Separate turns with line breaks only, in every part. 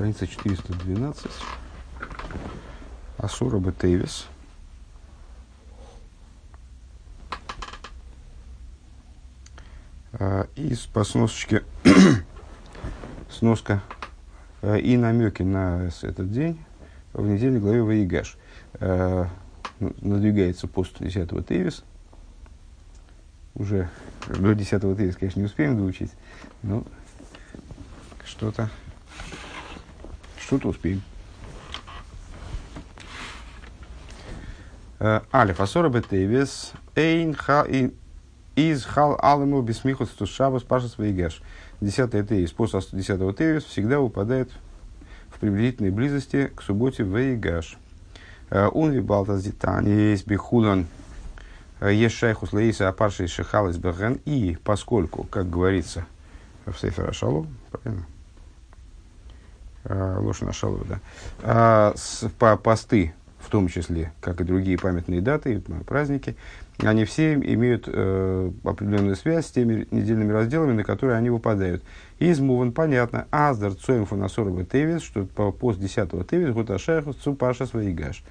страница 412, Асура Бетевис. Из по сносочке, сноска и намеки на этот день в недельной главе Ваигаш. Надвигается пост 10 Тевис. Уже до 10 Тевис, конечно, не успеем доучить, но что-то что-то успеем. Алиф Асора Бетевис Эйн из Хал Аламу Бисмихус Тушабас Пашас Вейгеш. Десятый Тевис после десятого Тевис всегда выпадает в приблизительной близости к субботе Вейгаш. Он вибалтас дитани есть бихулан есть шайхус лейса апарши шехалис бехен. И поскольку, как говорится в Сейфер Шалу, правильно? А, Лошана. А, с, по, посты, в том числе, как и другие памятные даты, праздники, они все имеют э, определенную связь с теми недельными разделами, на которые они выпадают. Из Муван понятно, Аздар Цоем Фунасорова Тевис, что по пост 10 Тевис Гуташайхус Цупаша Сваигаш.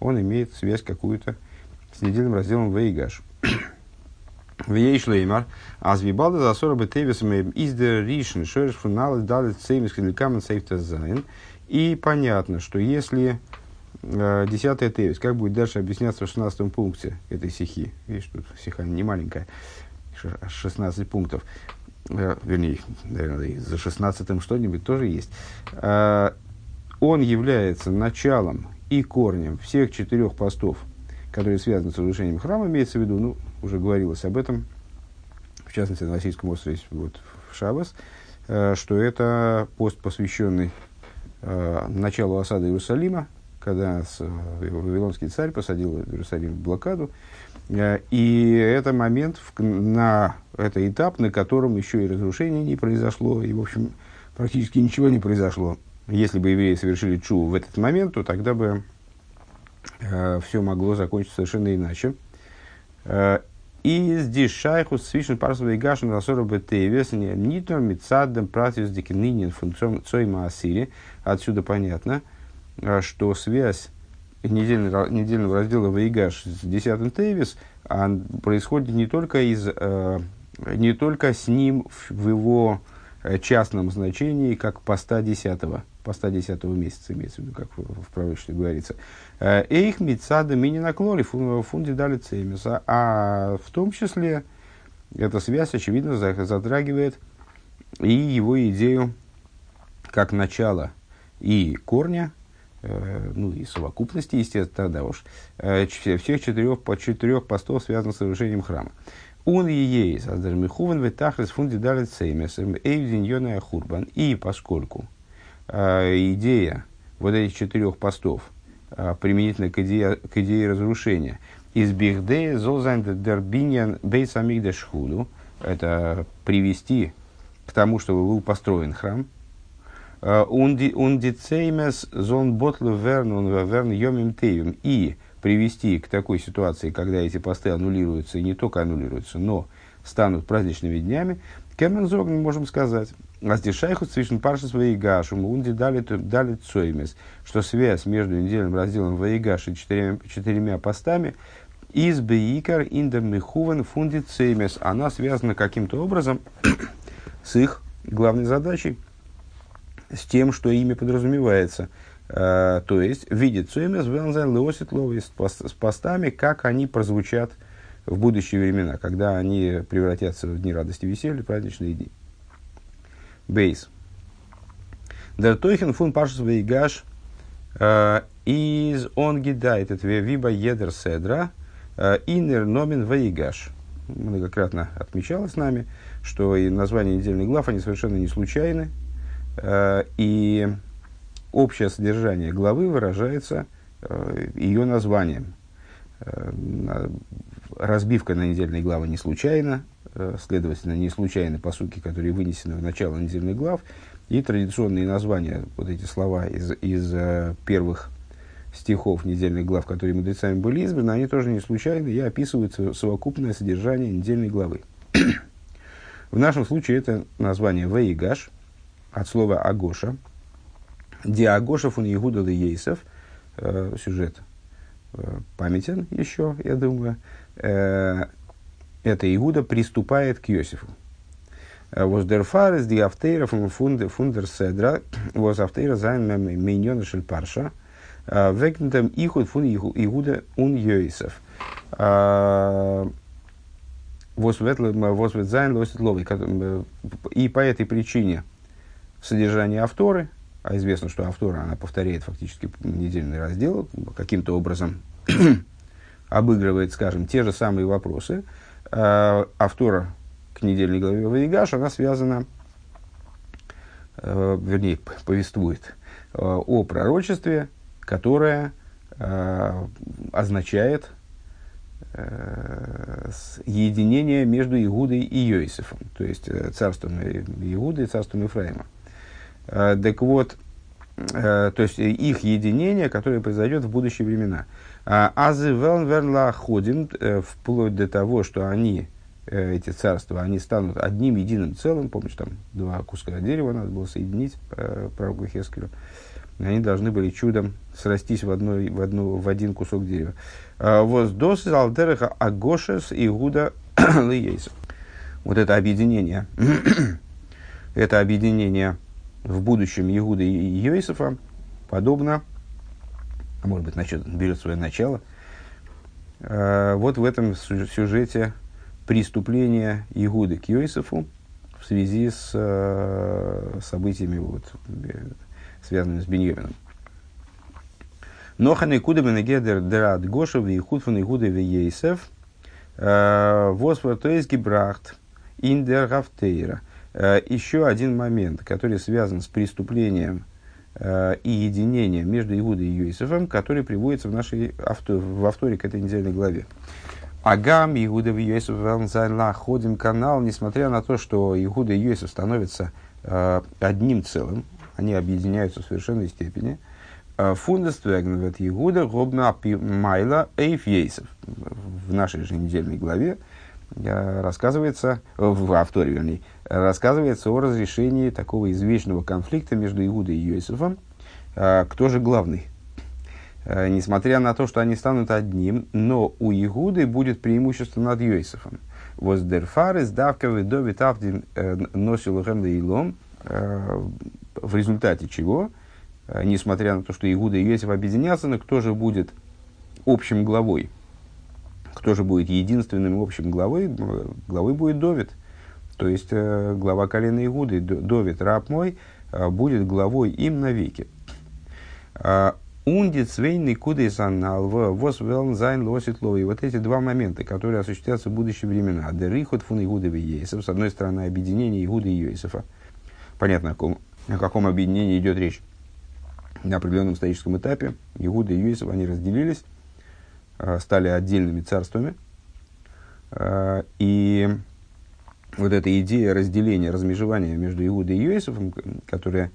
Он имеет связь какую-то с недельным разделом Ваигаш. Вей шлеймар, аз вибалда за сора бетевисами из der ришен шерш фунал дали цеймис киликамен сейфта зайн. И понятно, что если десятая тевис, как будет дальше объясняться в 16 пункте этой стихи, видишь, тут стиха не маленькая, 16 пунктов, вернее, наверное, за 16 что-нибудь тоже есть, он является началом и корнем всех четырех постов, которые связаны с разрушением храма, имеется в виду, ну, уже говорилось об этом, в частности, на Российском острове вот, в Шабас, э, что это пост, посвященный э, началу осады Иерусалима, когда э, Вавилонский царь посадил Иерусалим в блокаду. И это момент, на, это этап, на котором еще и разрушение не произошло, и, в общем, практически ничего не произошло. Если бы евреи совершили чу в этот момент, то тогда бы э, все могло закончиться совершенно иначе. Э, и здесь шайхус свишен парсовый гашен расора бетевес нитнор мицаддем пратиус дикининин функцион цойма асири. Отсюда понятно, э, что связь недельного, недельного раздела Ваигаш с 10 Тейвис происходит не только, из, э, не только с ним в его частном значении, как поста 10 поста 10 месяца, имеется в виду, как в, в пророчестве говорится. Эйх мицада мини наклоли фунди дали цемиса. А в том числе эта связь, очевидно, затрагивает и его идею как начало и корня, э, ну и совокупности, естественно, тогда уж, э, всех четырех, по четырех постов, связанных с совершением храма. Он и ей создали михуван ветахлес фунди дали цемис, эйвдин хурбан. И поскольку э, идея вот этих четырех постов э, применительно к идее, к идее разрушения, из бихдея золзайн дербиньян бейсамигдеш худу, это привести к тому, чтобы был построен храм, ундицеймес зон ботлу вернун верн йомим тейвим, и привести к такой ситуации, когда эти посты аннулируются, и не только аннулируются, но станут праздничными днями, Кемензог мы можем сказать, Аздешайху свишен паршас ваигашем, унди дали, дали цоймес, что связь между недельным разделом ваигаш и четырьмя, четырьмя постами из бейкар индер михуван фунди цеймес, она связана каким-то образом с их главной задачей, с тем, что ими подразумевается – Uh, то есть, ווי די צומות וועלן זיין לעתיד с постами, как они прозвучат в будущие времена, когда они превратятся в дни радости и веселья, праздничные дни. ב. דער תוכן פון פרשת ויגש איז אנגעדייט ווי ביי יעדער סדרה אין איר נאמען ויגש. Многократно отмечалось нами, что и название недельных глав, они совершенно не случайны. И общее содержание главы выражается э, ее названием. Э, разбивка на недельные главы не случайна, э, следовательно, не случайны посуки, которые вынесены в начало недельных глав, и традиционные названия, вот эти слова из, из первых стихов недельных глав, которые мудрецами были избраны, они тоже не случайны и описывают совокупное содержание недельной главы. в нашем случае это название Ваигаш, от слова הגשה, די הגשה פון יהודה יוסף, э, сюжет э, памятен еще, я думаю, э, это Игуда приступает к Йосифу. וואס דערפאר איז די הפטורה פון דער סדרה, וואס הפטורה איז מעניינה של פרשה, וועגן דעם יחוד פון יהודה און יוסף. וואס וועט זיין לעתיד לבוא. И по этой причине содержание афторы, а известно, что афтора, она повторяет фактически недельный раздел, каким-то образом обыгрывает, скажем, те же самые вопросы. Э, афтора к недельной главе Ваигаш, она связана, э, вернее, повествует э, о пророчестве, которое э, означает э, единение между Игудой и Йосифом, то есть э, царством Игуды и царством Ефраима. Э, так вот, э, то есть их единение, которое произойдет в будущие времена. А, Азы велнверла ходим э, вплоть до того, что они, эти царства, они станут одним единым целым. Помнишь, там два куска дерева надо было соединить пророку Хескелю. Они должны были чудом срастись в, одной, в, одну, в один кусок дерева. Воздос из Алдереха Агошес и Гуда Лиейсов. Вот это объединение, это объединение в будущем Иуда и Йосифа подобно, а может быть, начнет, берет свое начало, э, вот в этом сюжете преступления Иуды к Йосифу в связи с э, событиями, вот, связанными с Беньямином. Нохан и куда бенегедер драт Гошев и худфан Игуда и Йосиф э, восвартоизги брахт индер Э, еще один момент, который связан с преступлением э, и единением между Иудой и Юисефом, который приводится в нашей авто, в авторе к этой недельной главе. Агам, Иуда и Юисеф ходим канал, несмотря на то, что Иуда и Юисеф становятся э, одним целым, они объединяются в совершенной степени. Фундествегнвет Иуда, Гобна Майла Эйф. В нашей же недельной главе рассказывается, в авторе, вернее, рассказывается о разрешении такого извечного конфликта между Иудой и Йосифом. А, кто же главный? А, несмотря на то, что они станут одним, но у Игуды будет преимущество над Йосифом. Воздерфар из давковый довит авдин э, носил илом, э, в результате чего, э, несмотря на то, что Игуда и Йосиф объединятся, но кто же будет общим главой? Кто же будет единственным общим главой? Главой будет Довид. То есть э, глава колена Игуды, Довид, раб мой, э, будет главой им навеки. А, און די צוויי נקודות הנ"ל וואס וועלן זיין לעתיד לבוא. Вот эти два момента, которые осуществятся в будущие времена. דער יחוד פון יהודה ויוסף. С одной стороны, объединение Игуды и Йосифа. Понятно, о каком, о каком объединении идет речь. На определенном историческом этапе Игуда и Йосиф, они разделились, э, стали отдельными царствами. И вот эта идея разделения, размежевания между Иудой и Йосифом, которая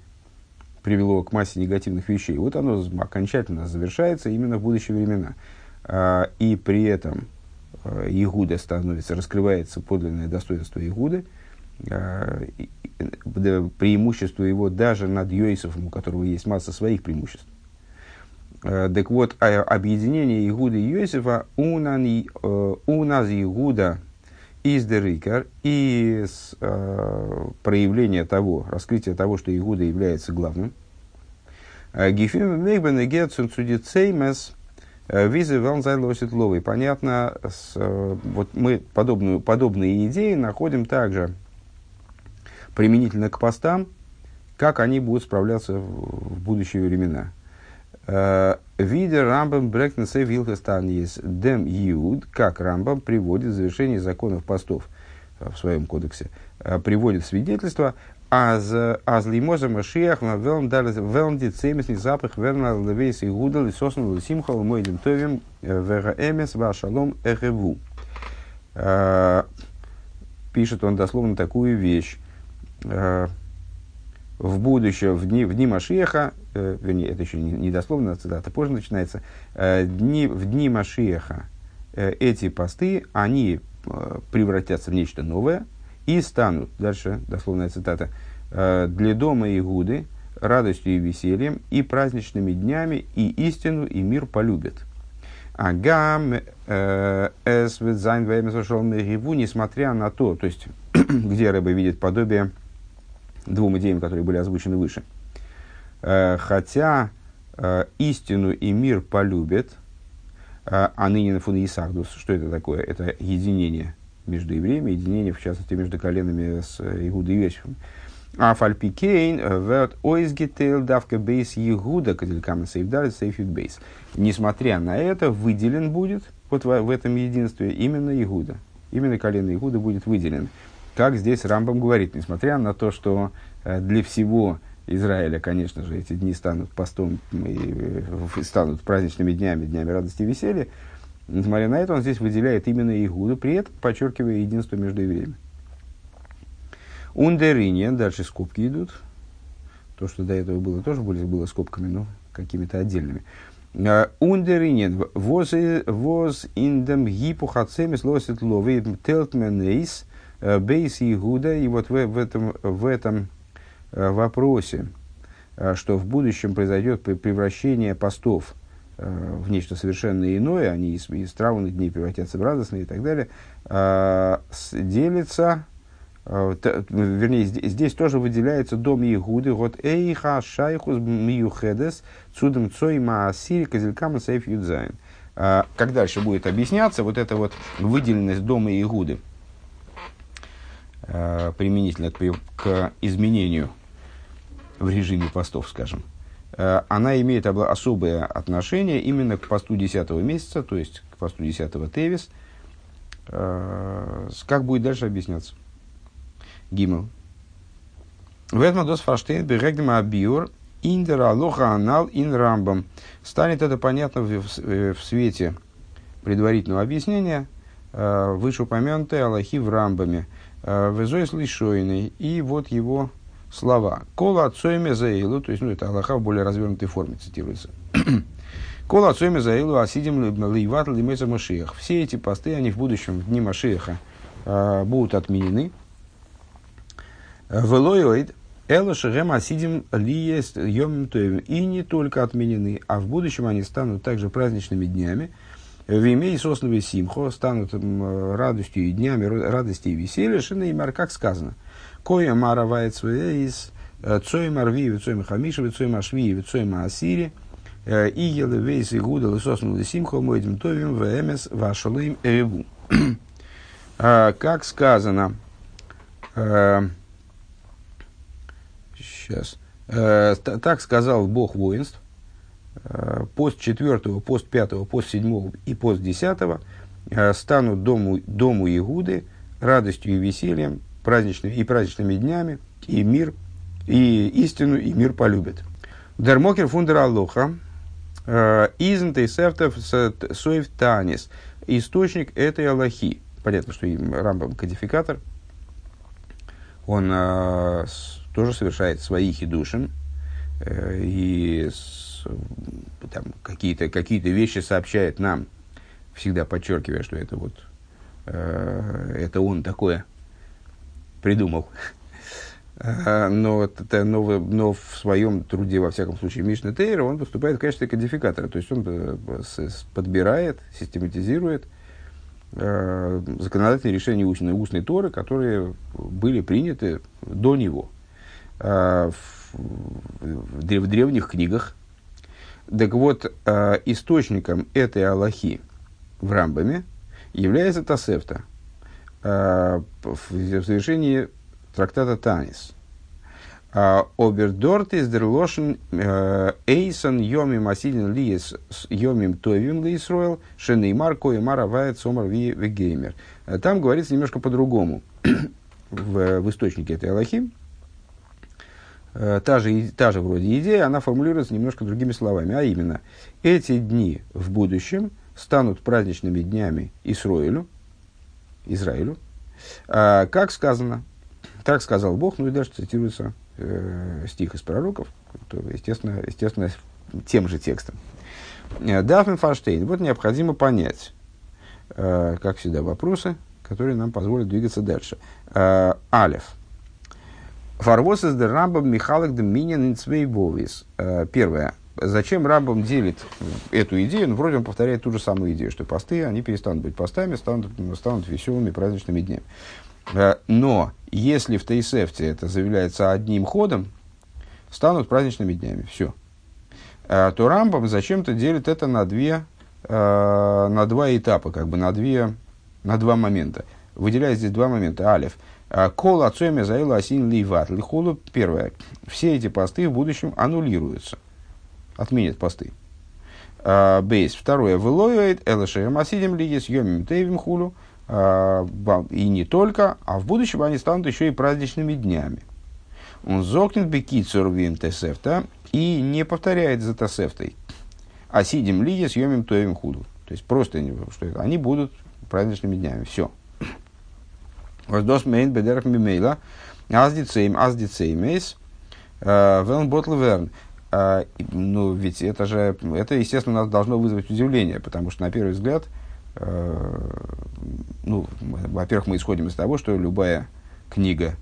привело к массе негативных вещей, вот оно окончательно завершается именно в будущие времена. А, и при этом Игуда становится, раскрывается подлинное достоинство Игуды, преимущество его даже над Йосифом, у которого есть масса своих преимуществ. Так вот, объединение Игуды и Йосифа у нас Игуда из Дерикар и с, э, проявление того, раскрытие того, что Игуда является главным. Э, Гефим Мейбен Гетсун Цудицеймес э, Визы Ванзайлосит Ловый. Понятно, с, э, вот мы подобную, подобные идеи находим также применительно к постам, как они будут справляться в, в будущие времена. Видя Рамбам Брекнесе Вилхестан есть Дем Юд, как Рамбам приводит завершение законов постов э, в своем кодексе, э, приводит свидетельство, אז אז לימות המשיח וועלן די ד' וועלן די צומות נתהפך ווערן לבית יהודה לששון ולשמחה ולמועדים טובים э, והאמת והשלום אהבו. Пишет он дословно такую вещь в будущем, в дни, в дни Машиеха, э, вернее, это еще не, не дословно, цитата позже начинается, э, дни, в дни Машиеха э, эти посты, они э, превратятся в нечто новое и станут, дальше дословная цитата, э, для дома Игуды радостью и весельем, и праздничными днями, и истину, и мир полюбит. הגם э, עס זיין несмотря на то, то есть, где Рэбе видит подобие двум идеям, которые были озвучены выше. Э, хотя э, истину и мир полюбят, אן ענין פון התאחדות, что это такое? Это единение между евреями, единение, в частности, между коленами с Игудой и Иосифом. אף על פי כן ווערט אויסגעטיילט דווקא בית יהודה, כדלקמן סעיף ד' סעיף י"ב. Несмотря на это, выделен будет вот в, в этом единстве именно Игуда. Именно колено Игуда будет выделен. Как здесь Рамбам говорит, несмотря на то, что э, для всего Израиля, конечно же, эти дни станут постом и э, станут праздничными днями, днями радости и веселья, несмотря на это, он здесь выделяет именно Игуду, при этом подчеркивая единство между евреями. Ундерине, дальше скобки идут. То, что до этого было, тоже были, было скобками, но какими-то отдельными. А, Ундеринен, воз индем гипухацемис лосит ловит телтменейс э, бейс Игуда. И вот в, в, этом, в этом э, вопросе, э, что в будущем произойдет превращение постов в нечто совершенно иное, они из, из травных дней превратятся в радостные и так далее, делится Э, вернее, здесь тоже выделяется дом Иегуды, вот Эйха Шайхус Миюхедес, Цудом Цой Маасири Козелькам Сейф Юдзайн. Э, как дальше будет объясняться, вот эта вот выделенность дома Иегуды э, применительно к, к изменению в режиме постов, скажем, она имеет особое отношение именно к посту 10 месяца, то есть к посту 10 Тевис. Как будет дальше объясняться? Гимл. Ветмадос фаштейн берегдем абиур индера лоха анал ин рамбам. Станет это понятно в, в, в свете предварительного объяснения э, вышеупомянутой Аллахи в рамбаме. Э, Везой слышойный. И вот его слова. Кола отцоями заилу, то есть, ну, это Аллаха в более развернутой форме цитируется. Кола отцоями заилу асидим лейват лимейца Машиях. Все эти посты, они в будущем, в дни Машиаха, э, будут отменены. Велоид Эла Шерем Асидим Лиест Тоевим. И не только отменены, а в будущем они станут также праздничными днями. В имей сослове Симхо станут радостью и днями радости и веселья. И как сказано. Коя маравает своя из Цой Марви, Цой Хамиша, Цой Машви, Цой Маасири. И елевейс и гуда лысосну лысимхо мойдем товим вэмес вашалым эву. Как сказано, Сейчас. Э, так сказал Бог воинств. Э, пост четвертого, пост пятого, пост седьмого и пост десятого э, станут дому, дому Игуды радостью и весельем, праздничными и праздничными днями, и мир, и истину, и мир полюбит. Дермокер фундер Аллоха, изн тейсефтов соев танис. Источник этой Аллахи. Понятно, что Рамбам кодификатор. Он тоже совершает свои хидушин э, и там, какие-то какие вещи сообщает нам, всегда подчеркивая, что это вот э, это он такое придумал. Э, но, но, но в своем труде, во всяком случае, Мишна Тейра, он выступает в качестве кодификатора. То есть он э, подбирает, систематизирует э, законодательные решения устной, устной Торы, которые были приняты до него. Э, в, в древних книгах. Так вот, э, источником этой Аллахи в Рамбаме является Тасефта э, в завершении трактата Танис. Обердорт из дерлошен эйсон йомим асидин лиес йомим товим лиесроил шенеймар коемар авает сомар вегеймер. Там говорится немножко по-другому в, в источнике этой Аллахи. Э, та же, та же вроде идея, она формулируется немножко другими словами, а именно, эти дни в будущем станут праздничными днями Исроилю, Израилю, а, как сказано, так сказал Бог, ну и дальше цитируется э, стих из пророков, то, естественно, естественно, тем же текстом. Э, Дафн Фаштейн, вот необходимо понять, э, как всегда, вопросы, которые нам позволят двигаться дальше. Э, Алев – Фарвос из Рамбам Михалок Доминин Инцвейбовис. Первое. Зачем Рамбам делит эту идею? Ну, вроде он повторяет ту же самую идею, что посты, они перестанут быть постами, станут, станут веселыми праздничными днями. Но если в Тейсефте это заявляется одним ходом, станут праздничными днями. Все. То Рамбам зачем-то делит это на две Э, на два этапа, как бы на, две, на два момента. Выделяет здесь два момента. Алиф. Э, Кол отцоми заила асин ливат лихулу. Первое. Все эти посты в будущем аннулируются. Отменят посты. Э, бейс. Второе. Вылоивает элэшерем асидим лиги с йомим тейвим хулу. И не только, а в будущем они станут еще и праздничными днями. Он зокнет бекицур вин тесефта и не повторяет за тесефтой а сидим ли съемим тоем худу. То есть просто что они будут праздничными днями. Все. Воздос мейн бедерах мимейла. Аздицейм, Велн ботл верн. Э, ну, ведь это же, это, естественно, нас должно вызвать удивление, потому что, на первый взгляд, э, ну, во-первых, мы исходим из того, что любая книга,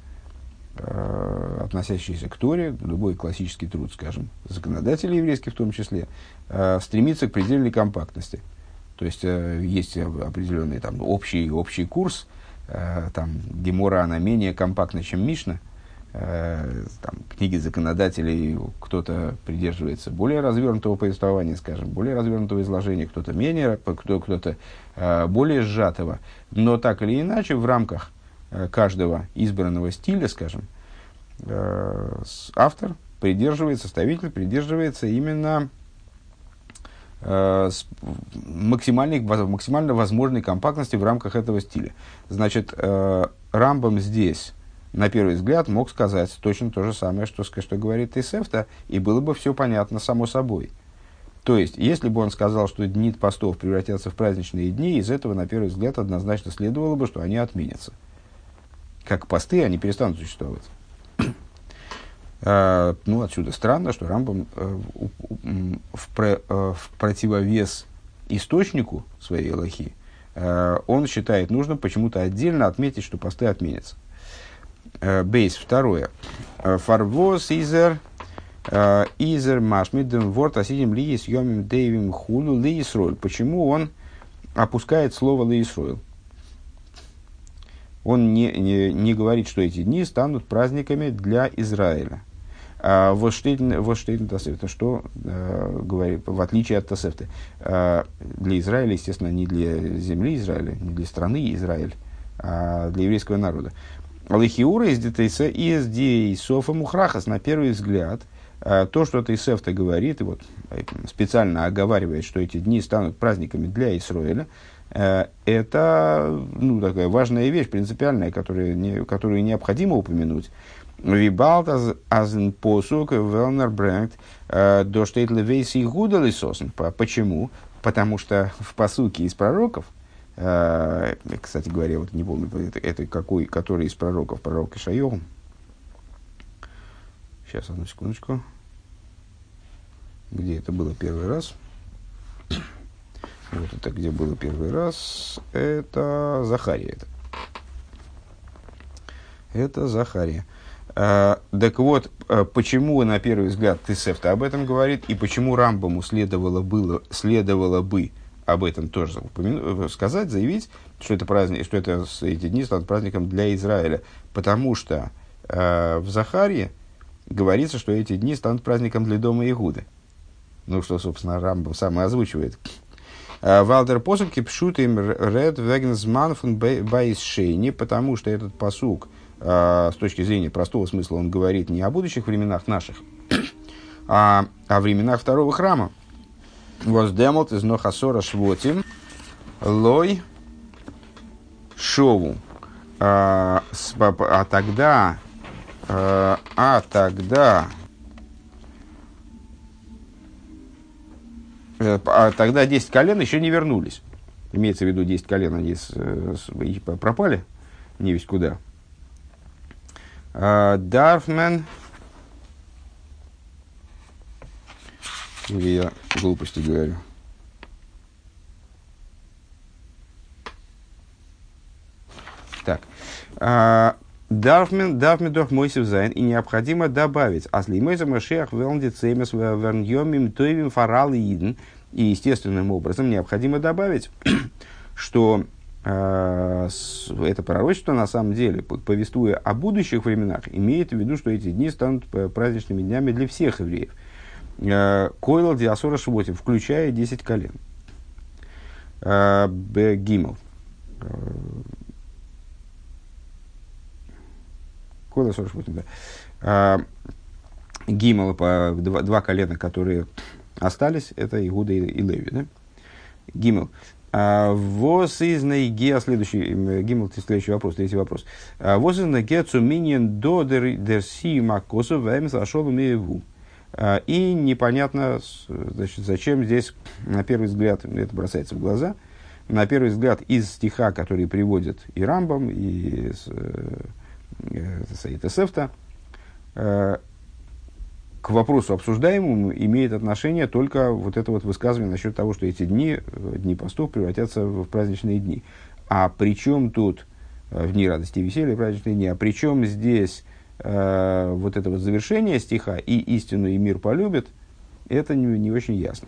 Э, относящийся к Торе, любой классический труд, скажем, законодателей еврейских в том числе, э, стремится к предельной компактности. То есть есть определенный там, общий, общий курс, там, Гемора, она менее компактна, чем Мишна, там, книги законодателей, кто-то придерживается более развернутого повествования, скажем, более развернутого изложения, кто-то менее, кто, кто-то более сжатого. Но так или иначе, в рамках Э, каждого избранного стиля, скажем, э, автор придерживается, составитель придерживается именно э, максимальной, максимально возможной компактности в рамках этого стиля. Значит, Рамбам здесь, на первый взгляд, мог сказать точно то же самое, что, что говорит Исефта, и было бы все понятно само собой. То есть, если бы он сказал, что дни постов превратятся в праздничные дни, из этого, на первый взгляд, однозначно следовало бы, что они отменятся как посты, они перестанут существовать. А, ну, отсюда странно, что Рамбам э, в, про, э, в противовес источнику своей лохи, э, он считает нужным почему-то отдельно отметить, что посты отменятся. Бейс, второе. Фарвоз изер изер машмидем ворт асидим ли йомим дейвим хулу ли Почему он опускает слово ли он не, не, не говорит, что эти дни станут праздниками для Израиля. А Воштейтен Тасефта, что э, говорит, в отличие от Тасефты, э, для Израиля, естественно, не для земли Израиля, не для страны Израиль, а для еврейского народа. לכאורה איז די תוספתא איז די הוספה מוכרחת, на первый взгляд, э, то, что Тейсефта говорит, и вот э, специально оговаривает, что эти дни станут праздниками для Израиля, это ну, такая важная вещь, принципиальная, которую, не, которую необходимо упомянуть. וויבאלד אז אין פסוק וועלכן ער ברענגט э, דא שטייט לבית יהודה לששון. Почему? Потому что в посуке из пророков, э, кстати говоря, вот не помню, это, это какой, который из пророков, пророк Ишайо. Сейчас, одну секундочку. Где это было первый раз? Вот это где было первый раз. Это Захария. Это, это Захария. А, так вот, а, почему на первый взгляд Тесефта об этом говорит, и почему Рамбаму следовало, было, следовало бы об этом тоже упомяну, сказать, заявить, что это праздник, что это эти дни станут праздником для Израиля. Потому что э, в Захарии говорится, что эти дни станут праздником для дома Игуды. Ну, что, собственно, Рамбам сам и озвучивает. Э, Валдер посылки пшут им ред вегнсман фун байсшейни, потому что этот посук э, с точки зрения простого смысла он говорит не о будущих временах наших, а о временах второго храма. Воздемот из Нохасора Швотим Лой Шову. А, а тогда, а, а тогда Э, а тогда 10 колен еще не вернулись. Имеется в виду 10 колен, они с, с, пропали, не весь куда. А, דארף מען, или я глупости говорю. Так. А, דארף מען, דארף מען דאך מוסיף זיין, и необходимо добавить, אז לימות המשיח וועלן די צומות ווערן ימים טובים פאר אלע אידן, и естественным образом необходимо добавить, что это пророчество на самом деле, повествуя о будущих временах, имеет в виду, что эти дни станут праздничными днями для всех евреев. Э, Койл диасора швотим, включая 10 колен. Э, Б. Кола 48, да. А, Гимал, по, два, два колена, которые остались, это Игуда и Леви, да? Гимал. А, Воз из Наиге, следующий, Гимл, следующий вопрос, третий вопрос. А, Воз из Наиге цуминин до дерси макосу вэмс ашол мееву. И непонятно, значит, зачем здесь, на первый взгляд, это бросается в глаза, на первый взгляд, из стиха, который приводит и Рамбам, и Э, Саита Сефта, э, к вопросу обсуждаемому имеет отношение только вот это вот высказывание насчет того, что эти дни, э, дни постов, превратятся в праздничные дни. А при чем тут в дни радости и веселья праздничные дни, а при чем здесь э, вот это вот завершение стиха и истину и мир полюбит, это не, не очень ясно.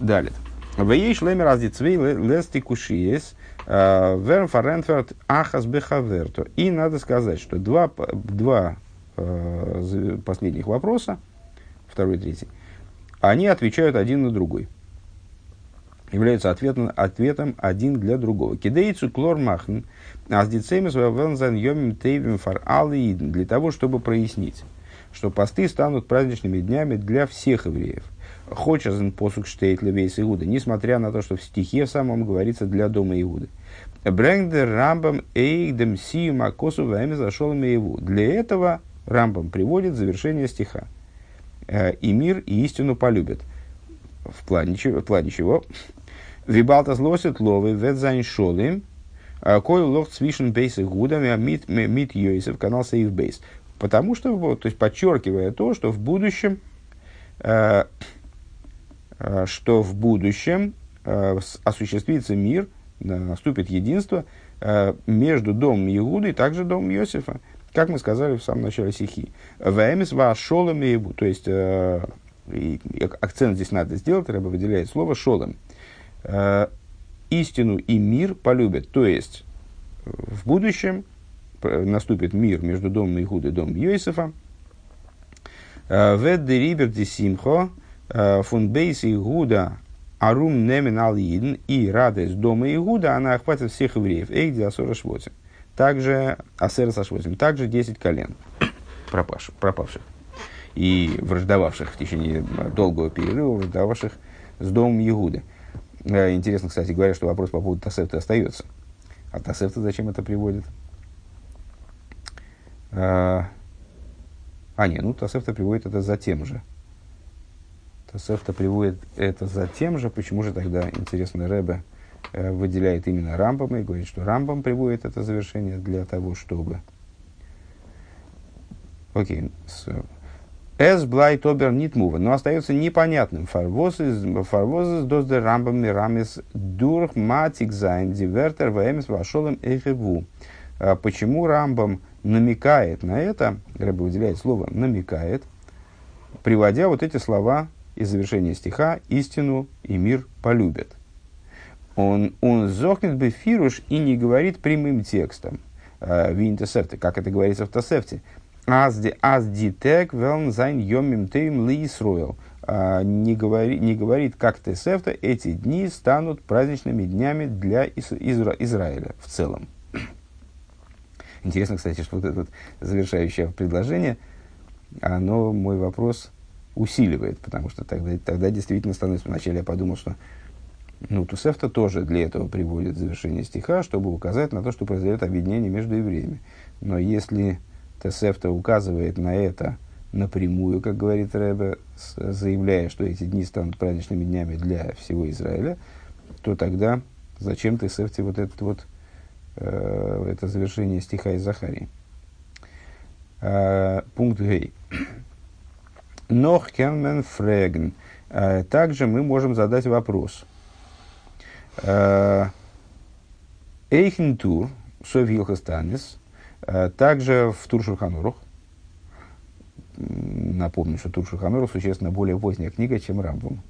Далее. Вееш лемер аздицвей лести кушиес – Верн фарентферт ахас бехаверто. И надо сказать, что два, два э, последних вопроса, второй третий, они отвечают один на другой. Являются ответом, ответом один для другого. Кидейцу клор махн, аздицемис вавензан йомим тейвим фар Для того, чтобы прояснить, что посты станут праздничными днями для всех евреев. Хочазен посук штейтле вейс Иуда, несмотря на то, что в стихе самом говорится для дома Иуды. Брэнгдер Рамбам эйгдем сию макосу вами зашел. Для этого Рамбам приводит завершение стиха. «Э, и мир, и истину полюбят. В плане, в плане чего? Вибалта злосит ловы ветзайн шолым, а кой лох свишен бейс и гудами, а мит, мит йойсев, канал сейв бейс. Потому что, вот, то есть подчеркивая то, что в будущем, э, э, что в будущем э, осуществится мир – наступит единство э, между домом Иуды и также домом Иосифа, как мы сказали в самом начале стихи. Ваэмис вашолом Иебу, то есть э, акцент здесь надо сделать, Рэба выделяет слово шолом. Э, истину и мир полюбят, то есть в будущем наступит мир между домом Иуды и домом Иосифа. Вед дерибер дисимхо фун бейс Игуда Арум немен ал и радость дома Игуда, она охватит всех евреев. Эйди асора швотим. Также асера со швотим. Также 10 колен пропавших, пропавших. И враждовавших в течение долгого перерыва, враждовавших с домом Игуды. Э, интересно, кстати говоря, что вопрос по поводу Тасефта остается. А Тасефта зачем это приводит? А, а не, ну Тасефта приводит это за тем же. Сефта приводит это за тем же, почему же тогда, интересно, Рэбе э, выделяет именно Рамбам и говорит, что Рамбам приводит это завершение для того, чтобы... Окей. עס בלייבט אבער ניט מובן. Но остается непонятным. פארוואס איז דאס דער רמב"ם מרמז דורך מעתיק זיין די ווערטער והאמת והשלום אהבו. А почему Рамбам намекает на это, Рэбе выделяет слово намекает, приводя вот эти слова и завершение стиха «истину и мир полюбят». Он, он зохнет бы фируш и не говорит прямым текстом э, в Интесефте, как это говорится в Тосефте. Азди азди тек велн зайн йомим тейм ли Исруэл. А, не, говори, не говорит, как Тесефта, эти дни станут праздничными днями для Изра, Израиля в целом. Интересно, кстати, что вот это вот завершающее предложение, оно мой вопрос усиливает, потому что тогда, тогда действительно становится... Вначале я подумал, что ну, Тусефта тоже для этого приводит завершение стиха, чтобы указать на то, что произойдет объединение между евреями. Но если Тесефта указывает на это напрямую, как говорит Рэбе, заявляя, что эти дни станут праздничными днями для всего Израиля, то тогда зачем Тесефте вот этот вот э, это завершение стиха из Захарии? Э, пункт Гей. Нох кенмен фреген. Э, также мы можем задать вопрос. Э, Эйхентур, Совилхастанис, Также в Туршуханорух, напомню, что Туршуханорух существенно более поздняя книга, чем Рамбам.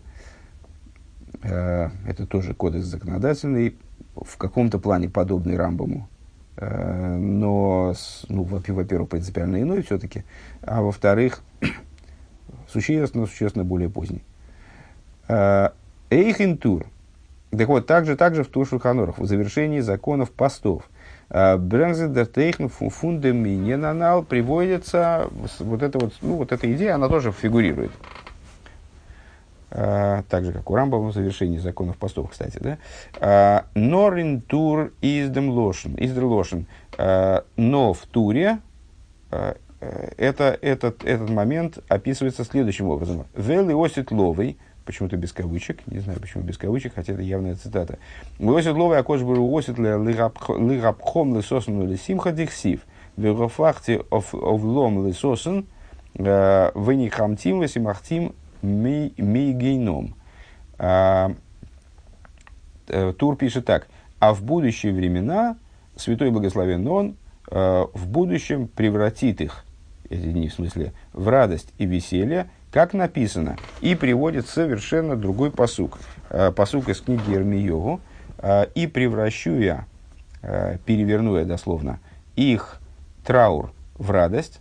Это тоже кодекс законодательный, в каком-то плане подобный Рамбаму, но, ну, во-первых, принципиально иной все-таки, а во-вторых, существенно, существенно более поздний. Эйхентур. Так вот, также, также в Тушу Ханорах, в завершении законов постов. Брензендертейхн фундаминенанал приводится, вот эта, вот, ну, вот эта идея, она тоже фигурирует. Uh, так же, как у Рамбова в завершении законов постов, кстати. Да? Норин тур издем лошен. лошен. Но в туре uh, это, этот, этот момент описывается следующим образом. Вел осит ловый, почему-то без кавычек, не знаю почему без кавычек, хотя это явная цитата. Осит ловый акош был осит лигапхом лисосен лисимха дихсив. Вегафахти овлом лисосен э, венихамтим ми гейном. А, э, Тур пишет так. А в будущие времена Святой Благословен Он э, в будущем превратит их эти дни в смысле, в радость и веселье, как написано, и приводит совершенно другой посук. Э, посук из книги Ермиеву. Э, «И превращу я, э, переверну я дословно, их траур в радость,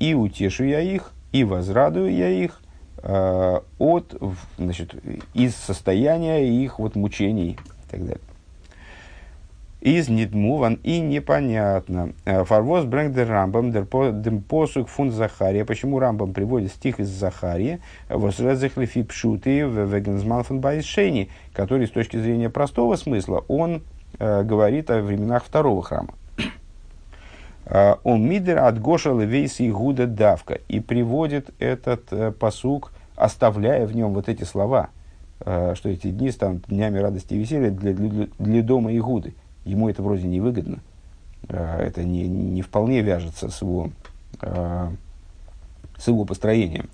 и утешу я их, и возрадую я их от, значит, из состояния их вот мучений и так далее из нидмуван и непонятно. Э, Фарвоз брэнгдер рамбам дем посук фун Захария. Почему рамбам приводит стих из Захарии? Возрезехлифи пшуты вегензман фун байшени, который с точки зрения простого смысла, он э, говорит о временах второго храма. Э, он мидер от Гоша Левейс и Гуда Давка. И приводит этот э, посук, оставляя в нем вот эти слова, э, что эти дни станут днями радости и веселья для, для, для дома Игуды ему это вроде не выгодно, а, это не, не вполне вяжется с его, а, с его построением.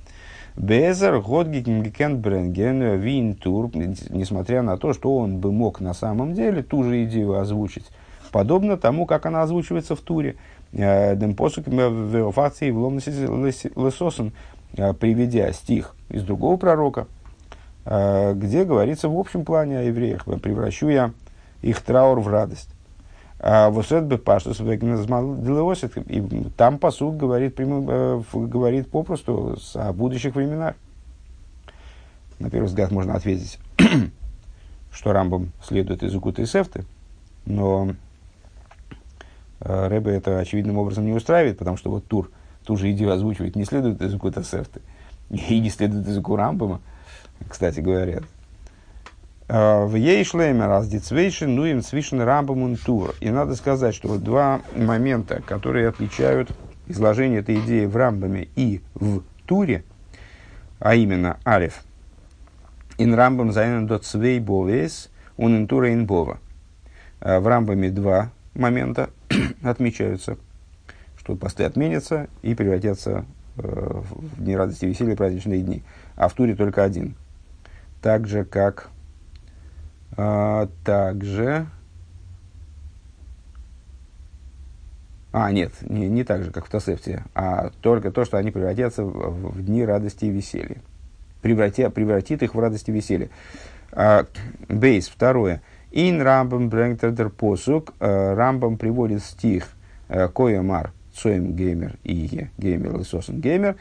Безер, Годгикен, Бренген, Винтур, несмотря на то, что он бы мог на самом деле ту же идею озвучить, подобно тому, как она озвучивается в туре. А, Демпосук Веофации в Лесосен, приведя стих из другого пророка, где говорится в общем плане о евреях. Превращу я их траур в радость. Восет бы паштус и там посуд говорит, прямо, э, говорит попросту о будущих временах. На первый взгляд можно ответить, что Рамбам следует из Укута и Сефты, но э, Рэбе это очевидным образом не устраивает, потому что вот Тур ту же идею озвучивает не следует из Укута Сефты и не следует из Уку Рамбама, кстати говоря. В Ейшлейме раз дицвейшин, ну им свишен рамбам тур. И надо сказать, что вот два момента, которые отличают изложение этой идеи в рамбаме и в туре, а именно алиф. Ин рамбам зайнен дот свей бовес, ин тура ин бова. А в рамбаме два момента отмечаются, что посты отменятся и превратятся э, в дни радости и веселья праздничные дни. А в туре только один. Так же, как а, также... А, нет, не, не так же, как в Тосефте, а только то, что они превратятся в, в дни радости и веселья. Превратя, превратит их в радость и веселье. А, бейс, второе. Ин Рамбам Брэнгтердер Посук. А, Рамбам приводит стих а, Коямар Цоем Геймер и Геймер Лисосен Геймер.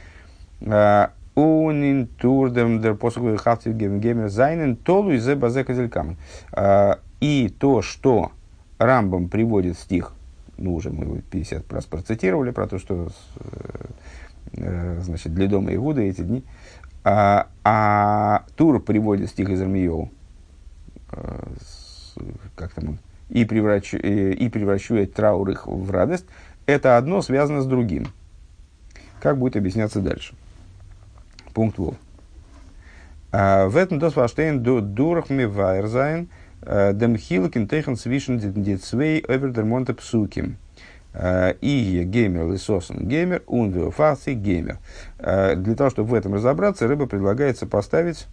Унин турдем дер посугу геймер зайнен толу из базека а, И то, что Рамбам приводит стих, ну уже мы его 50 раз процитировали про то, что э, э, значит, для дома Игуда эти дни, а, а Тур приводит стих из Армиеву, э, как там и превращу, и превращу траур их в радость, это одно связано с другим. Как будет объясняться дальше? Пункт Вов. В этом дос ваштейн дурах ми вайрзайн, дем хилкин техен свишен дитцвей овер дер монте псуким. И геймер лисосен геймер, ун веофаси геймер. Для того, чтобы в этом разобраться, рыба предлагается поставить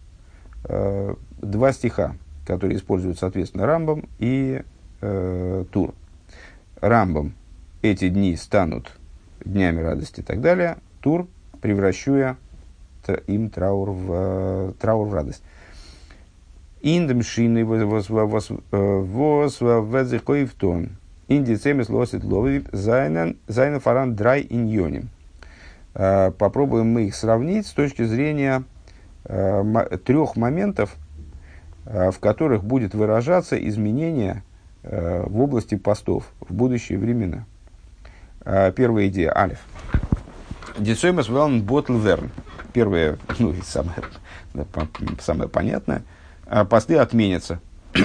два стиха, которые используют, соответственно, Рамбом и э, Тур. Рамбом эти дни станут днями радости и так далее, тур превращу им траур в, э, траур в радость. Индем шины воз везихоевтон. Инди цемес лосит ловив зайнен фаран драй иньоним. Попробуем мы их сравнить с точки зрения э, трех моментов, э, в которых будет выражаться изменение в области постов в будущие времена. Первая идея, алиф. Децоймас велн ботл верн. Первое, ну, самое, самое понятное, посты отменятся.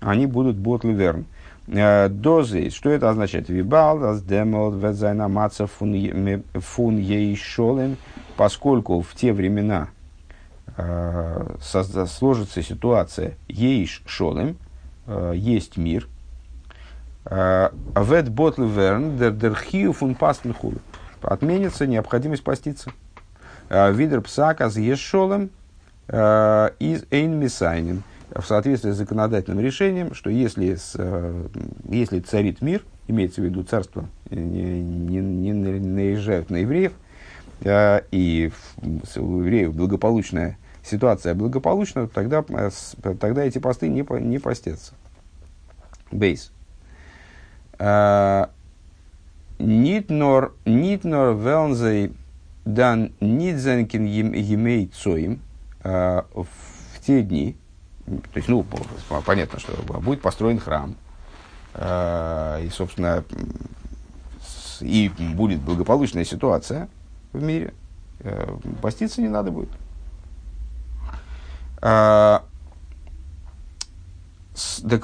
Они будут ботл верн. Дозы, что это означает? Вибал, демол, ведзайна маца фун ейшолем, поскольку в те времена сложится ситуация ейш шолем, есть мир, вет ботл верн, дер дер хию фун пастен отменится необходимость поститься. А, Видер псака с ешолем а, из эйн. В соответствии с законодательным решением, что если, а, если царит мир, имеется в виду царство, не, не, не наезжают на евреев, и у евреев благополучная ситуация благополучна, тогда, тогда эти посты не, не постятся. Бейс. Нитнор, нитнор велнзей дан нидзенкин емей цоим а, в те дни, то есть, ну, понятно, что будет построен храм, а, и, собственно, и будет благополучная ситуация в мире, а, поститься не надо будет. Так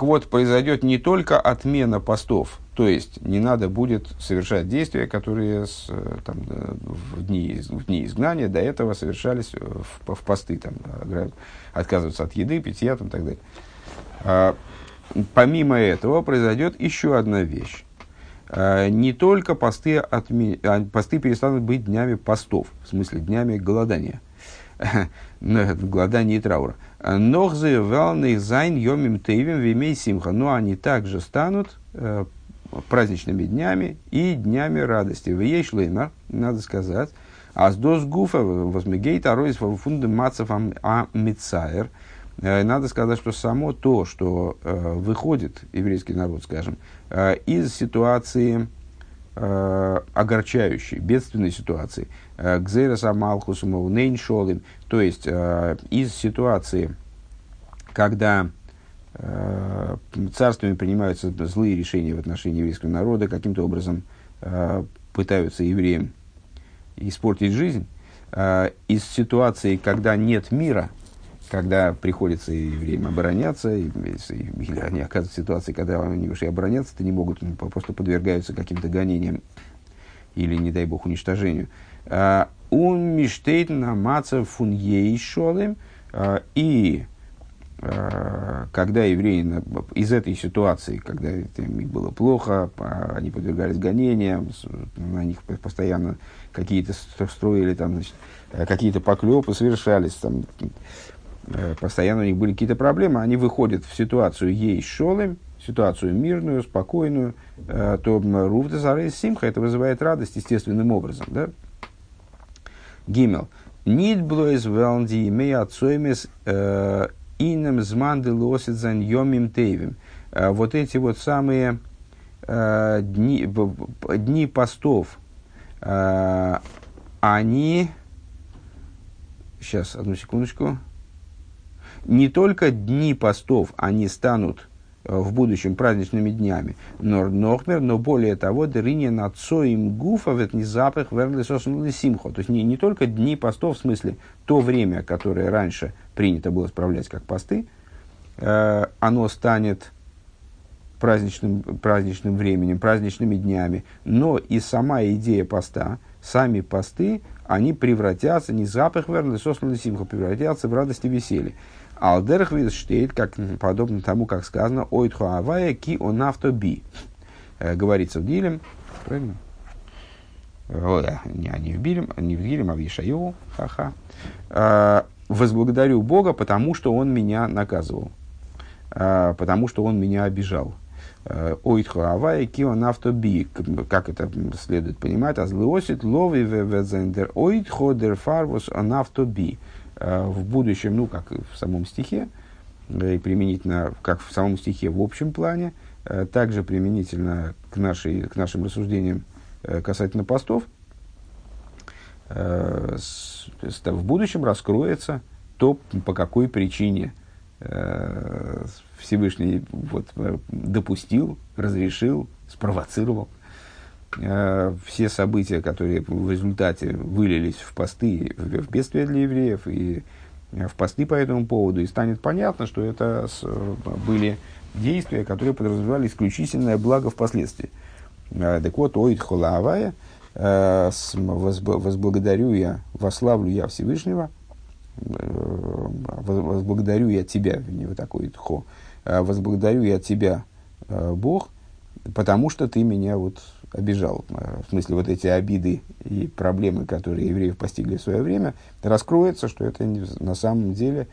вот, произойдет не только отмена постов, то есть не надо будет совершать действия, которые с, э, там, в, дни, в дни изгнания до этого совершались в, в посты, там, отказываться от еды, питья и так далее. А, помимо этого произойдет еще одна вещь. А, не только посты, отме... а, посты перестанут быть днями постов, в смысле днями голодания, голодания и траура. Нохзы валных зайн йомим тейвим вимей симха. Но они также станут э, праздничными днями и днями радости. В ей шлеймер, надо сказать, а с дос гуфа возмегейт аройс фунды мацев а. Э, надо сказать, что само то, что э, выходит еврейский народ, скажем, э, из ситуации огорчающей, бедственной ситуации, Гзейрас Амалхусумов Нейншолим, то есть из ситуации, когда царствами принимаются злые решения в отношении еврейского народа, каким-то образом э, пытаются евреям испортить жизнь, э, из ситуации, когда нет мира, когда приходится евреям обороняться, или они оказываются в ситуации, когда они уже обороняться-то не могут, просто подвергаются каким-то гонениям или, не дай бог, уничтожению. Он миштейт на маца фун ейшолем. И когда евреи из этой ситуации, когда им было плохо, они подвергались гонениям, на них постоянно какие-то строили там, значит, какие-то поклепы совершались, там, э, постоянно у них были какие-то проблемы, они выходят в ситуацию ей шолем, ситуацию мирную, спокойную, э, то Рувда Зарейс Симха это вызывает радость естественным образом. Да? Гимел. Нит блойз велнди имея отцоймес э, инем зманды лосит зан йомим тейвим. Э, вот эти вот самые э, дни, дни постов, они... Сейчас, одну секундочку. Не только дни постов, они станут Э, в будущем праздничными днями. Но нохмер, но более того, дырыня над соем гуфа в не запах верли симхо. То есть не, не только дни постов, в смысле то время, которое раньше принято было справлять как посты, э, оно станет праздничным, праздничным временем, праздничными днями, но и сама идея поста, сами посты, они превратятся, не запах верли симхо, превратятся в радость и. Алдерх штейт, как подобно тому, как сказано, ойдху авая ки он би. Э, говорится в Дилем, правильно? Ой, не, не в Билем, не в Дилем, а в Ишайову, ха-ха. Э, возблагодарю Бога, потому что Он меня наказывал, э, потому что Он меня обижал. Ойтху авай кион автоби. Как это следует понимать? А злоосит лови везендер ойтхо дер фарвус он автоби. В будущем, ну, как в самом стихе, и применительно, как в самом стихе в общем плане, также применительно к, нашей, к нашим рассуждениям касательно постов, в будущем раскроется то, по какой причине – Э, Всевышний вот, э, допустил, разрешил, спровоцировал э, все события, которые в результате вылились в посты, в бедствие для евреев и в посты по этому поводу, и станет понятно, что это были действия, которые подразумевали исключительное благо впоследствии. Так вот, оид холавая, возблагодарю я, вославлю я Всевышнего – Э, возблагодарю я тебя, не вот такой хо, возблагодарю я тебя, э, Бог, потому что ты меня вот обижал. Э, в смысле, вот эти обиды и проблемы, которые евреев постигли в свое время, раскроется, что это на самом деле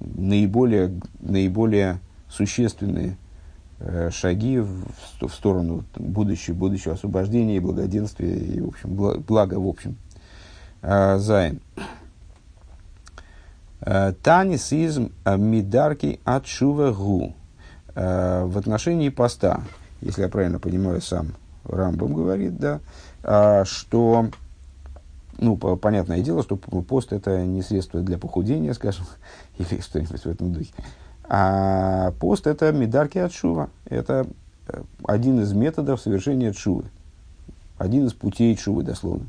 наиболее, наиболее существенные шаги в, в сторону будущего, будущего освобождения и благоденствия и, в общем, блага в общем. Зайн. Э, Танисизм э, мидарки от гу. Э, в отношении поста, если я правильно понимаю, сам Рамбом говорит, да, что, ну, понятное дело, что пост это не средство для похудения, скажем, или что-нибудь в этом духе. А пост это медарки от шува. Это один из методов совершения чувы. Один из путей чувы, дословно.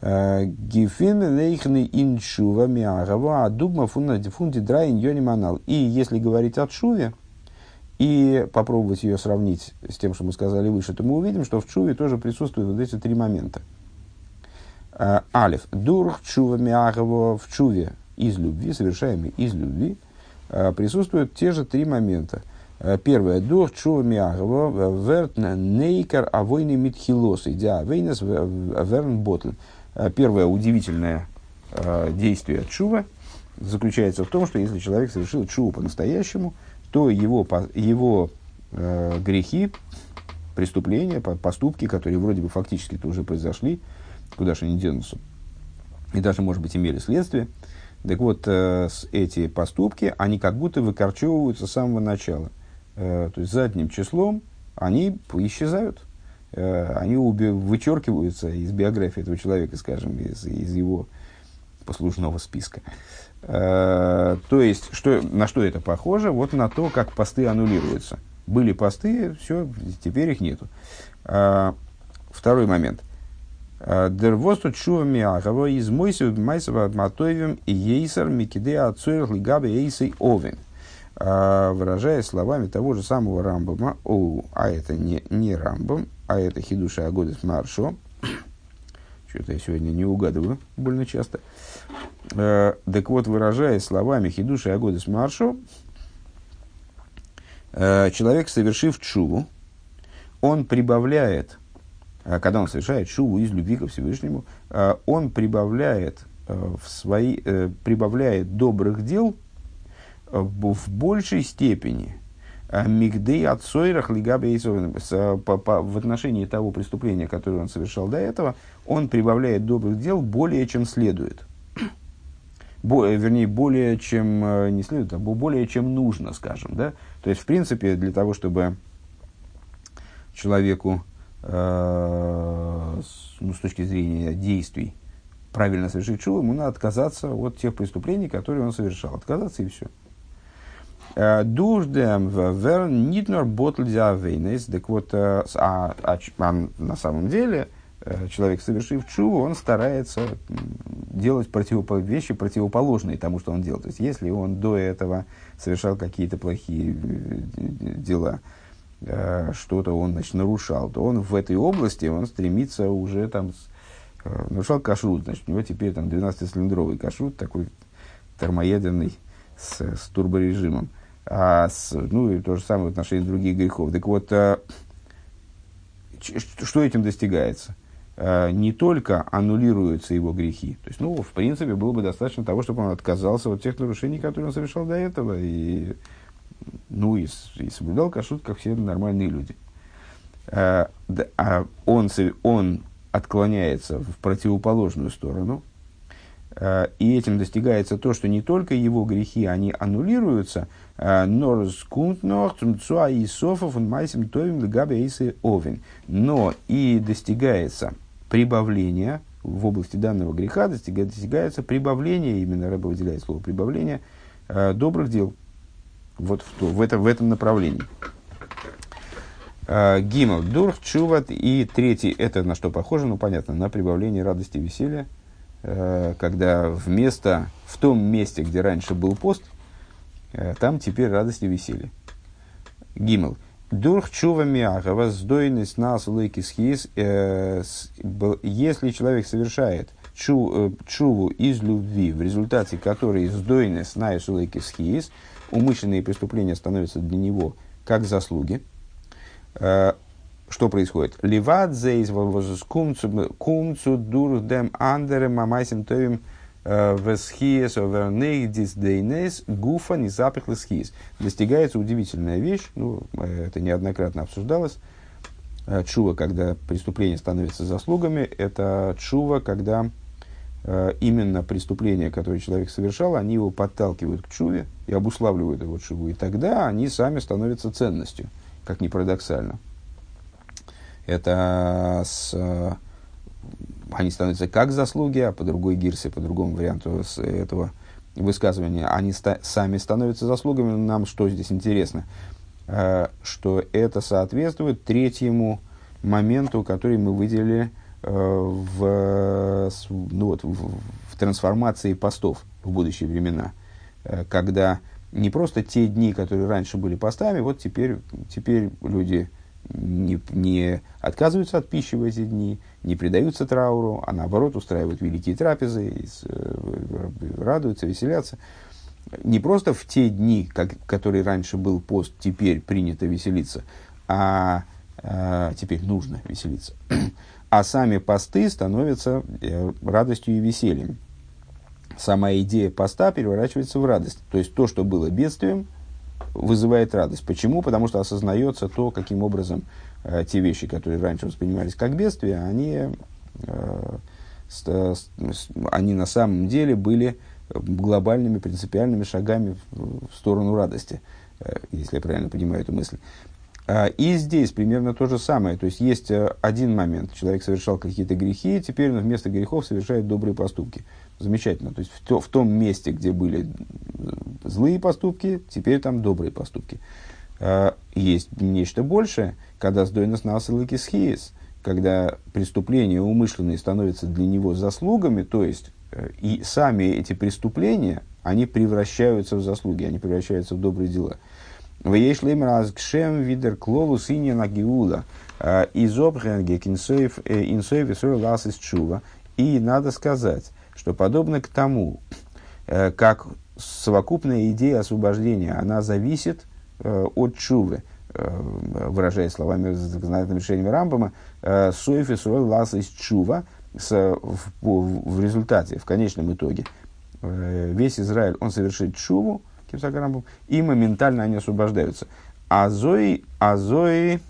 Гифин лейхны иншува миагава, а дугма фунди драйн йониманал. И если говорить о шуве, и попробовать ее сравнить с тем, что мы сказали выше, то мы увидим, что в чуве тоже присутствуют вот эти три момента. Алиф. Дурх чува миагава в чуве из любви, совершаемый из любви, присутствуют те же три момента. Первое. Дух чува миагава верт нейкар авойны митхилос, идя вейнес верн ботль. Э, первое удивительное действие чува заключается в том, что если человек совершил чуву по-настоящему, то его, его э, грехи, преступления, поступки, которые вроде бы фактически-то уже произошли, куда же они денутся, и даже, может быть, имели следствие, так вот, э, эти поступки, они как будто выкорчевываются с самого начала. Э, то есть задним числом они исчезают. Э, они уби- вычеркиваются из биографии этого человека, скажем, из, из его послужного списка. Э, то есть, что, на что это похоже? Вот на то, как посты аннулируются. Были посты, все, теперь их нету. Э, второй момент. Дервосту чува миахава из мойсев майсова матоевим и ейсар микиде ацуэр лигабе эйсей овен. Выражая словами того же самого Рамбома, о, а это не, не Рамбом, а это Хидуша Агодес Маршо. Что-то я сегодня не угадываю больно часто. Э, так вот, выражая словами Хидуша Агодес Маршо, э, человек, совершив чуву, он прибавляет, э, когда он совершает чуву из любви ко Всевышнему, э, он прибавляет, э, в свои, э, прибавляет добрых дел э, в большей степени – Э, Мигдей от Сойрах в отношении того преступления, которое он совершал до этого, он прибавляет добрых дел более чем следует. Бо, э, вернее, более чем э, не следует, а более чем нужно, скажем. Да? То есть, в принципе, для того, чтобы человеку э, с, ну, с точки зрения действий правильно совершить чуву, ему надо отказаться от тех преступлений, которые он совершал. Отказаться и все. Дуждем вер нитнор вейнес. Так вот, а, а, а на самом деле человек, совершив чуву, он старается делать противоп... вещи противоположные тому, что он делал. То есть, если он до этого совершал какие-то плохие дела, что-то он значит, нарушал, то он в этой области он стремится уже там нарушал кашрут, значит, у него теперь там 12-цилиндровый кашрут, такой термоядерный с, с турборежимом. А с, ну и то же самое в отношении других грехов. Так вот, а, что этим достигается? А, не только аннулируются его грехи. То есть, ну, в принципе, было бы достаточно того, чтобы он отказался от тех нарушений, которые он совершал до этого, и ну и, и соблюдал кашрут, как все нормальные люди. А, а он, он отклоняется в противоположную сторону, а, и этим достигается то, что не только его грехи, они аннулируются, но и достигается прибавление в области данного греха, достигается прибавление, именно Рэба выделяет слово прибавление, добрых дел. Вот в, то, в, это, в этом направлении. А, Гимл, Дурх, Чуват. И третий, это на что похоже, ну понятно, на прибавление радости и веселья. А, когда вместо, в том месте, где раньше был пост, а, там теперь радость и веселье. Гимл. Дурх чува миахава, сдойность нас лейки схиз, э, если человек совершает чу, э, чуву из любви, в результате которой сдойность на лейки схиз, умышленные преступления становятся для него как заслуги, Э, что происходит? Ливат зейс кумцу дур дем андерем мамайсим товим весхиес овернейдис дейнес гуфа не схиес. Достигается удивительная вещь, ну, э, это неоднократно обсуждалось, чува, когда преступление становится заслугами, это чува, когда именно преступления, которые человек совершал, они его подталкивают к чуве и обуславливают его чуву, и тогда они сами становятся ценностью – как ни парадоксально. Это с, они становятся как заслуги, а по другой гирсе, по другому варианту этого высказывания, они ста- сами становятся заслугами. Нам что здесь интересно? Э, что это соответствует третьему моменту, который мы выделили э, в, ну вот, в, в трансформации постов в будущие времена, э, когда не просто те дни, которые раньше были постами, вот теперь, теперь люди не, не отказываются от пищи в эти дни, не предаются трауру, а наоборот устраивают великие трапезы, э, радуются, веселятся. Не просто в те дни, как, которые раньше был пост, теперь принято веселиться, а, а теперь нужно веселиться. А сами посты становятся э, радостью и весельем сама идея поста переворачивается в радость. То есть то, что было бедствием, вызывает радость. Почему? Потому что осознается то, каким образом э, те вещи, которые раньше воспринимались как бедствие, они, э, с, с, они на самом деле были глобальными принципиальными шагами в, в сторону радости, э, если я правильно понимаю эту мысль. А, и здесь примерно то же самое. То есть есть э, один момент. Человек совершал какие-то грехи, теперь он вместо грехов совершает добрые поступки. Замечательно. То есть в, то, в том месте, где были злые поступки, теперь там добрые поступки. А, есть нечто большее, когда сдойнос насылыки схиес, когда преступления умышленные становятся для него заслугами, то есть э, и сами эти преступления, они превращаются в заслуги, они превращаются в добрые дела. Веешлем разгшем видер клолу синя на гиула а, из обхенге инсоев чува. И надо сказать, что подобно к тому, э, как совокупная идея освобождения, она зависит э, от чувы, э, выражая словами знаменитым решением Рамбама, соев и сой лас из чува, в, результате, в конечном итоге, весь Израиль, он совершит чуву, и моментально они освобождаются. Азои, азои,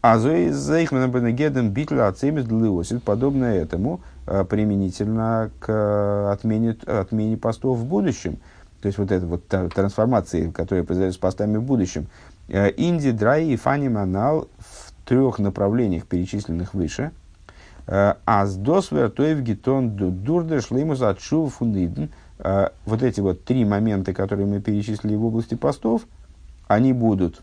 азои зейхмана бенегедем битля ацемис длиосит, подобно этому, применительно к э, отмене, отмене постов в будущем. То есть вот эта вот трансформация, которая произойдет с постами в будущем. Э, Инди, Драй и Фани Манал в трех направлениях, перечисленных выше. Аз досвер тоев гитон дурдеш леймус отшу фуниден. Вот эти вот три момента, которые мы перечислили в области постов, они будут,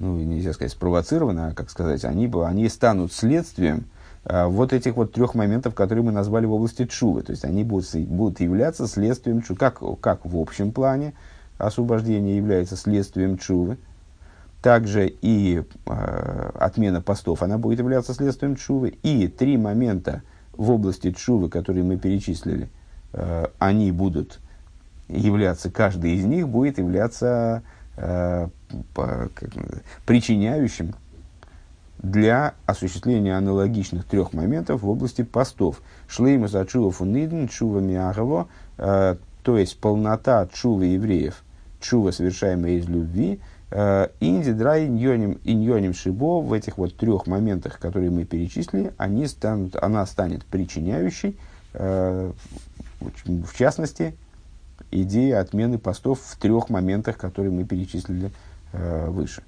ну, нельзя сказать спровоцированы, а как сказать, они, они станут следствием вот этих вот трех моментов, которые мы назвали в области чувы. То есть они будут, будут являться следствием чувы. Как, как в общем плане освобождение является следствием чувы, также и э, отмена постов, она будет являться следствием чувы. И три момента в области чувы, которые мы перечислили, э, они будут являться, каждый из них будет являться э, по, как, причиняющим для осуществления аналогичных трех моментов в области постов. Шлейма за чува фуниден, чува миагово, э, то есть полнота чува евреев чува, совершаемая из любви, э, инди драй иньоним, шибо, в этих вот трех моментах, которые мы перечислили, они станут, она станет причиняющей, э, в частности, идея отмены постов в трех моментах, которые мы перечислили выше.